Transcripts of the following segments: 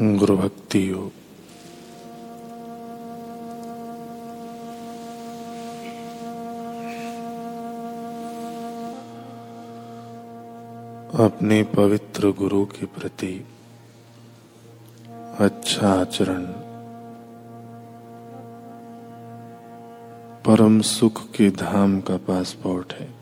गुरु भक्ति योग। अपने पवित्र गुरु के प्रति अच्छा आचरण, परम सुख के धाम का पासपोर्ट है।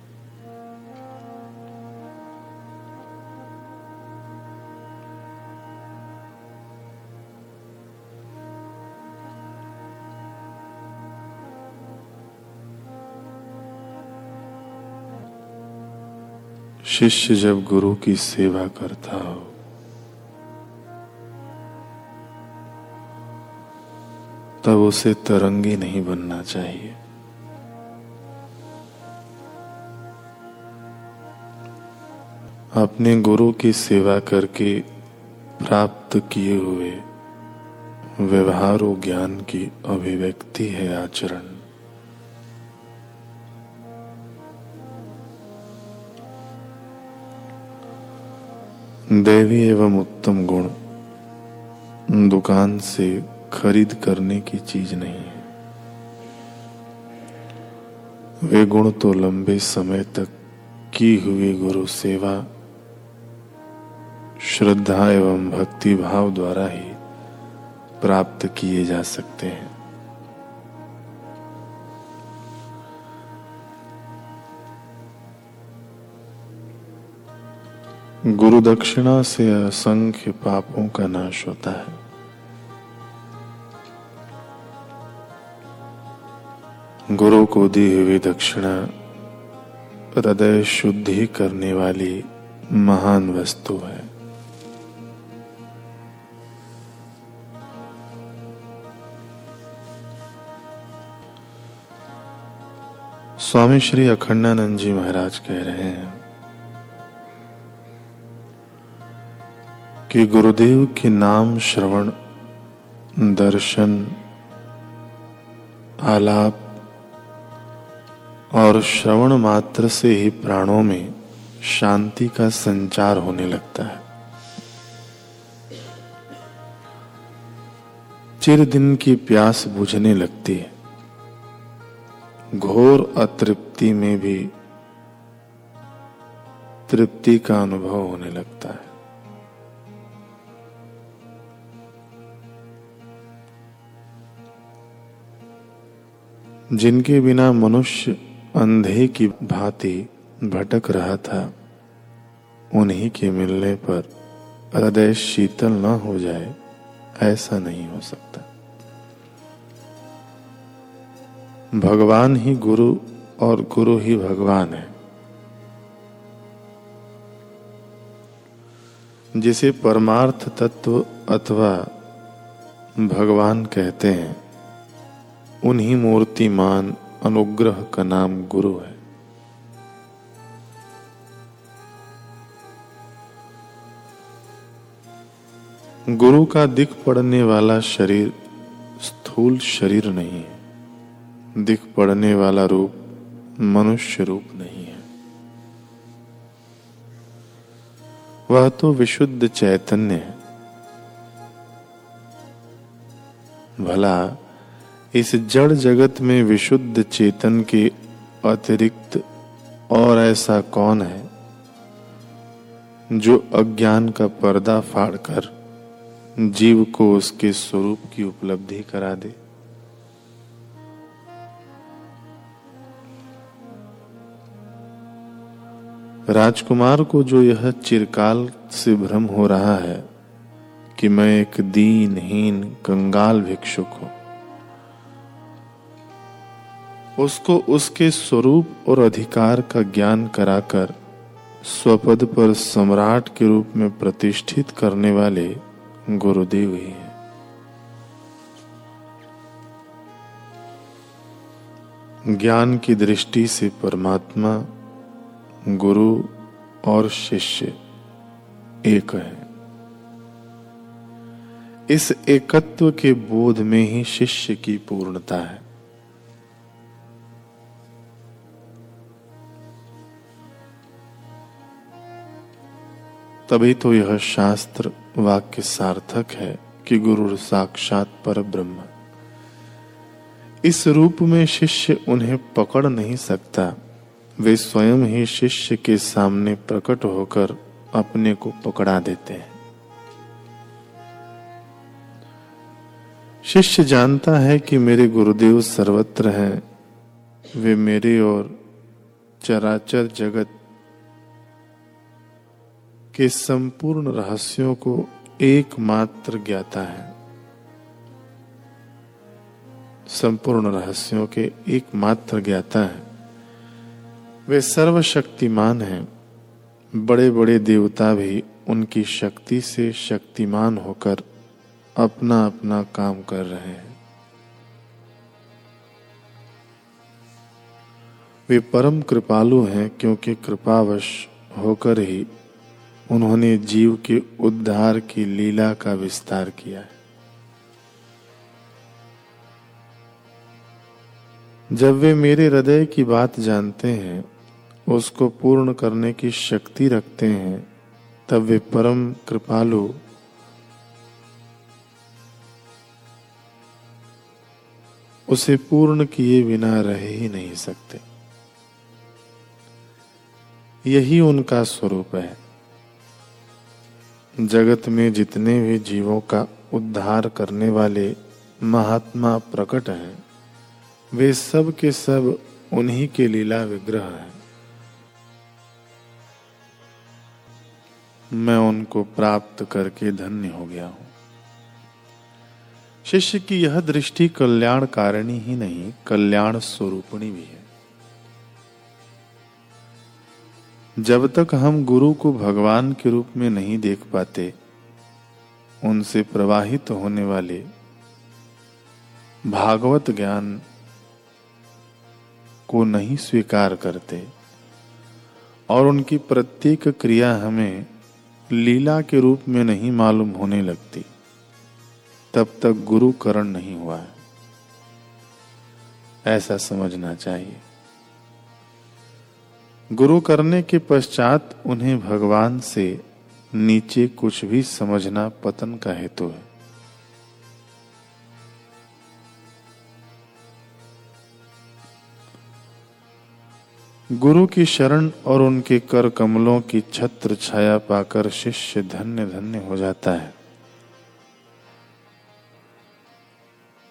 शिष्य जब गुरु की सेवा करता हो। तब उसे तरंगी नहीं बनना चाहिए। अपने गुरु की सेवा करके प्राप्त किए हुए व्यवहार ज्ञान की अभिव्यक्ति है आचरण। देवी एवं उत्तम गुण दुकान से खरीद करने की चीज़ नहीं है। वे गुण तो लंबे समय तक की हुई गुरु सेवा, श्रद्धा एवं भक्ति भाव द्वारा ही प्राप्त किए जा सकते हैं। गुरु दक्षिणा से असंख्य पापों का नाश होता है। गुरु को दी हुई दक्षिणा हृदय शुद्धि करने वाली महान वस्तु है। स्वामी श्री अखंडानंद जी महाराज कह रहे हैं कि गुरुदेव के नाम श्रवण, दर्शन, आलाप और श्रवण मात्र से ही प्राणों में शांति का संचार होने लगता है। चिर दिन की प्यास बुझने लगती है। घोर अतृप्ति में भी तृप्ति का अनुभव होने लगता है। जिनके बिना मनुष्य अंधे की भांति भटक रहा था, उन्हीं के मिलने पर हृदय शीतल न हो जाए, ऐसा नहीं हो सकता। भगवान ही गुरु और गुरु ही भगवान है। जिसे परमार्थ तत्व अथवा भगवान कहते हैं उन्हीं मूर्तिमान अनुग्रह का नाम गुरु है। गुरु का दिख पड़ने वाला शरीर स्थूल शरीर नहीं है। दिख पड़ने वाला रूप मनुष्य रूप नहीं है। वह तो विशुद्ध चैतन्य है। भला इस जड़ जगत में विशुद्ध चेतन के अतिरिक्त और ऐसा कौन है, जो अज्ञान का पर्दा फाड़कर जीव को उसके स्वरूप की उपलब्धि करा दे? राजकुमार को जो यह चिरकाल से भ्रम हो रहा है कि मैं एक दीनहीन कंगाल भिक्षुक हूँ उसको उसके स्वरूप और अधिकार का ज्ञान कराकर स्वपद पर सम्राट के रूप में प्रतिष्ठित करने वाले गुरुदेव ही हैं। ज्ञान की दृष्टि से परमात्मा, गुरु और शिष्य एक है। इस एकत्व के बोध में ही शिष्य की पूर्णता है। तभी तो यह शास्त्र वाक्य सार्थक है कि गुरु साक्षात पर ब्रह्म इस रूप में शिष्य उन्हें पकड़ नहीं सकता। वे स्वयं ही शिष्य के सामने प्रकट होकर अपने को पकड़ा देते हैं। शिष्य जानता है कि मेरे गुरुदेव सर्वत्र हैं। वे मेरे और चराचर जगत के संपूर्ण रहस्यों को एकमात्र ज्ञाता है। संपूर्ण रहस्यों के एकमात्र ज्ञाता है। वे सर्वशक्तिमान हैं। बड़े बड़े देवता भी उनकी शक्ति से शक्तिमान होकर अपना अपना काम कर रहे हैं। वे परम कृपालु हैं क्योंकि कृपावश होकर ही उन्होंने जीव के उद्धार की लीला का विस्तार किया है। जब वे मेरे हृदय की बात जानते हैं, उसको पूर्ण करने की शक्ति रखते हैं, तब वे परम कृपालु उसे पूर्ण किए बिना रह ही नहीं सकते। यही उनका स्वरूप है। जगत में जितने भी जीवों का उद्धार करने वाले महात्मा प्रकट हैं, वे सब के सब उन्हीं के लीला विग्रह हैं। मैं उनको प्राप्त करके धन्य हो गया हूँ। शिष्य की यह दृष्टि कल्याण कारिणी ही नहीं, कल्याण स्वरूपणी भी है। जब तक हम गुरु को भगवान के रूप में नहीं देख पाते, उनसे प्रवाहित होने वाले भागवत ज्ञान को नहीं स्वीकार करते और उनकी प्रत्येक क्रिया हमें लीला के रूप में नहीं मालूम होने लगती, तब तक गुरु करण नहीं हुआ है। ऐसा समझना चाहिए। गुरु करने के पश्चात उन्हें भगवान से नीचे कुछ भी समझना पतन का हेतु है। गुरु की शरण और उनके कर कमलों की छत्र छाया पाकर शिष्य धन्य धन्य हो जाता है।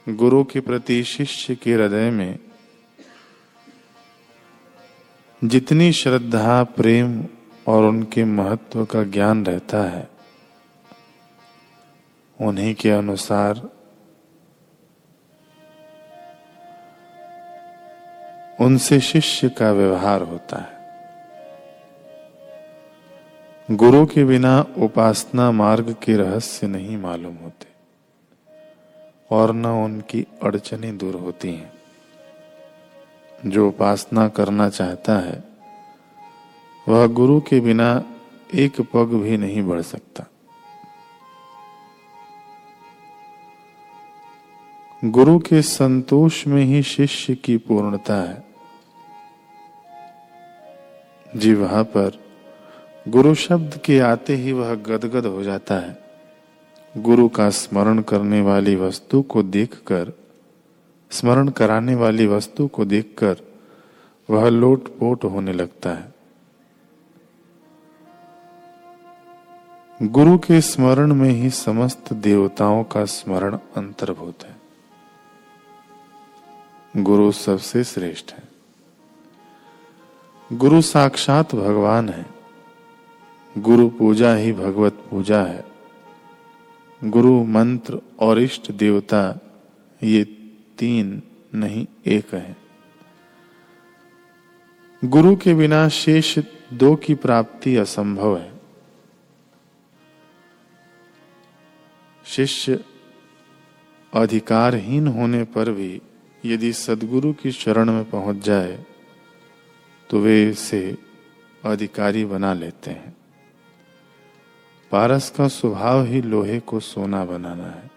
गुरु के प्रति शिष्य के हृदय में जितनी श्रद्धा, प्रेम और उनके महत्व का ज्ञान रहता है, उन्हीं के अनुसार उनसे शिष्य का व्यवहार होता है। गुरु के बिना उपासना मार्ग के रहस्य नहीं मालूम होते और न उनकी अड़चने दूर होती हैं। जो उपासना करना चाहता है, वह गुरु के बिना एक पग भी नहीं बढ़ सकता। गुरु के संतोष में ही शिष्य की पूर्णता है। जी वहाँ पर गुरु शब्द के आते ही वह गदगद हो जाता है। गुरु का स्मरण करने वाली वस्तु को देखकर स्मरण कराने वाली वस्तु को देखकर वह लोटपोट होने लगता है। गुरु के स्मरण में ही समस्त देवताओं का स्मरण अंतर्भूत है। गुरु सबसे श्रेष्ठ है। गुरु साक्षात भगवान है। गुरु पूजा ही भगवत पूजा है। गुरु मंत्र और इष्ट देवता ये तीन नहीं, एक है। गुरु के बिना शेष दो की प्राप्ति असंभव है। शिष्य अधिकारहीन होने पर भी यदि सदगुरु की शरण में पहुँच जाए तो वे इसे अधिकारी बना लेते हैं। पारस का स्वभाव ही लोहे को सोना बनाना है,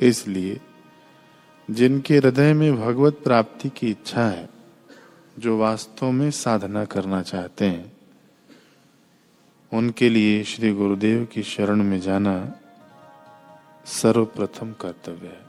इसलिए जिनके हृदय में भगवत प्राप्ति की इच्छा है, जो वास्तव में साधना करना चाहते हैं। उनके लिए श्री गुरुदेव की शरण में जाना सर्वप्रथम कर्तव्य है।